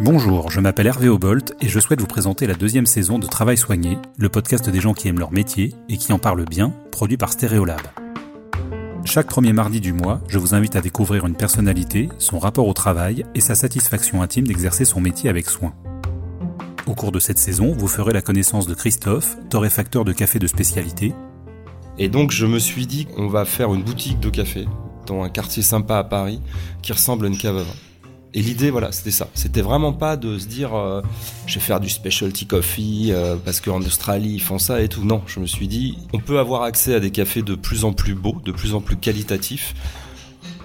Bonjour, je m'appelle Hervé Obolt et je souhaite vous présenter la deuxième saison de Travail soigné, le podcast des gens qui aiment leur métier et qui en parlent bien, produit par Stéréolab. Chaque premier mardi du mois, je vous invite à découvrir une personnalité, son rapport au travail et sa satisfaction intime d'exercer son métier avec soin. Au cours de cette saison, vous ferez la connaissance de Christophe, torréfacteur de café de spécialité. Et donc je me suis dit qu'on va faire une boutique de café dans un quartier sympa à Paris qui ressemble à une cave à vin. Et l'idée, voilà, c'était ça. C'était vraiment pas de se dire, euh, je vais faire du specialty coffee euh, parce qu'en Australie ils font ça et tout. Non, je me suis dit, on peut avoir accès à des cafés de plus en plus beaux, de plus en plus qualitatifs.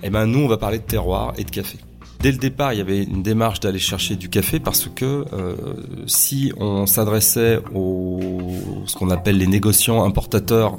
Et ben nous, on va parler de terroir et de café. Dès le départ, il y avait une démarche d'aller chercher du café parce que euh, si on s'adressait aux ce qu'on appelle les négociants importateurs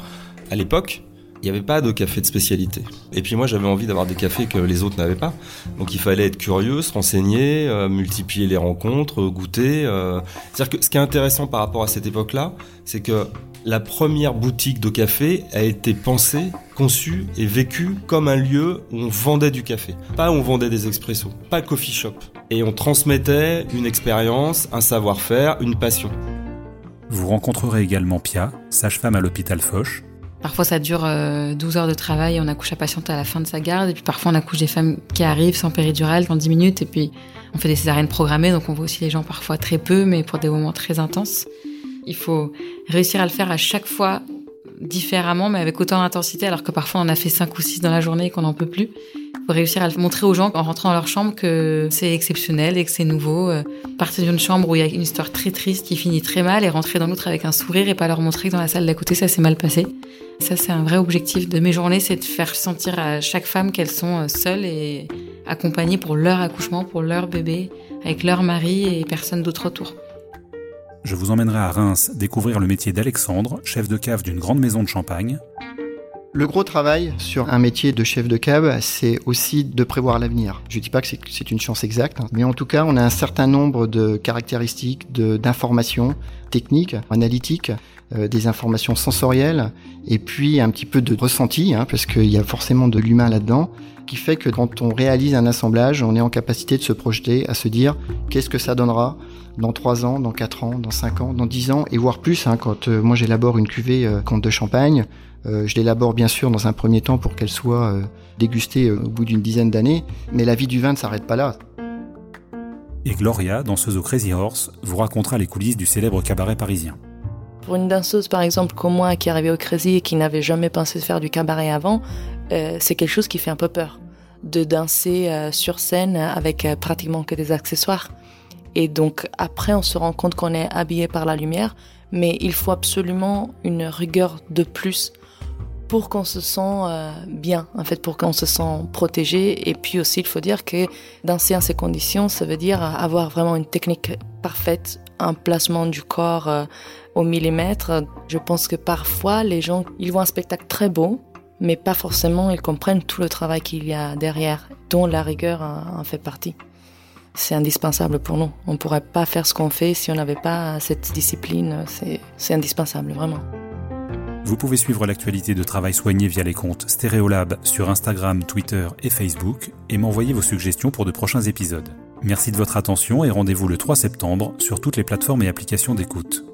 à l'époque, il n'y avait pas de café de spécialité. Et puis moi, j'avais envie d'avoir des cafés que les autres n'avaient pas. Donc il fallait être curieux, se renseigner, euh, multiplier les rencontres, euh, goûter. Euh. C'est-à-dire que ce qui est intéressant par rapport à cette époque-là, c'est que la première boutique de café a été pensée, conçue et vécue comme un lieu où on vendait du café. Pas où on vendait des expressos, pas le coffee shop. Et on transmettait une expérience, un savoir-faire, une passion. Vous rencontrerez également Pia, sage-femme à l'hôpital Foch, Parfois, ça dure 12 euh, heures de travail et on accouche la patiente à la fin de sa garde. Et puis parfois, on accouche des femmes qui arrivent sans péridurale dans 10 minutes. Et puis, on fait des césariennes programmées. Donc, on voit aussi les gens parfois très peu, mais pour des moments très intenses. Il faut réussir à le faire à chaque fois différemment, mais avec autant d'intensité, alors que parfois, on a fait 5 ou 6 dans la journée et qu'on n'en peut plus faut réussir à montrer aux gens en rentrant dans leur chambre que c'est exceptionnel et que c'est nouveau. Euh, partir d'une chambre où il y a une histoire très triste qui finit très mal et rentrer dans l'autre avec un sourire et pas leur montrer que dans la salle d'à côté ça s'est mal passé. Ça c'est un vrai objectif de mes journées, c'est de faire sentir à chaque femme qu'elles sont euh, seules et accompagnées pour leur accouchement, pour leur bébé, avec leur mari et personne d'autre autour. Je vous emmènerai à Reims découvrir le métier d'Alexandre, chef de cave d'une grande maison de champagne, le gros travail sur un métier de chef de cave, c'est aussi de prévoir l'avenir. Je ne dis pas que c'est une chance exacte, hein, mais en tout cas, on a un certain nombre de caractéristiques, d'informations techniques, analytiques, euh, des informations sensorielles, et puis un petit peu de ressenti, hein, parce qu'il y a forcément de l'humain là-dedans, qui fait que quand on réalise un assemblage, on est en capacité de se projeter, à se dire qu'est-ce que ça donnera? Dans 3 ans, dans 4 ans, dans 5 ans, dans 10 ans, et voire plus. Hein, quand euh, moi j'élabore une cuvée euh, compte de champagne, euh, je l'élabore bien sûr dans un premier temps pour qu'elle soit euh, dégustée euh, au bout d'une dizaine d'années, mais la vie du vin ne s'arrête pas là. Et Gloria, danseuse au Crazy Horse, vous racontera les coulisses du célèbre cabaret parisien. Pour une danseuse par exemple comme moi qui arrivait au Crazy et qui n'avait jamais pensé faire du cabaret avant, c'est quelque chose qui fait un peu peur de danser sur scène avec pratiquement que des accessoires. Et donc après on se rend compte qu'on est habillé par la lumière, mais il faut absolument une rigueur de plus pour qu'on se sent euh, bien, en fait, pour qu'on se sent protégé. Et puis aussi, il faut dire que danser en ces conditions, ça veut dire avoir vraiment une technique parfaite, un placement du corps euh, au millimètre. Je pense que parfois, les gens, ils voient un spectacle très beau, mais pas forcément ils comprennent tout le travail qu'il y a derrière, dont la rigueur en fait partie. C'est indispensable pour nous. On ne pourrait pas faire ce qu'on fait si on n'avait pas cette discipline. C'est indispensable, vraiment. Vous pouvez suivre l'actualité de Travail Soigné via les comptes Stéréolab sur Instagram, Twitter et Facebook et m'envoyer vos suggestions pour de prochains épisodes. Merci de votre attention et rendez-vous le 3 septembre sur toutes les plateformes et applications d'écoute.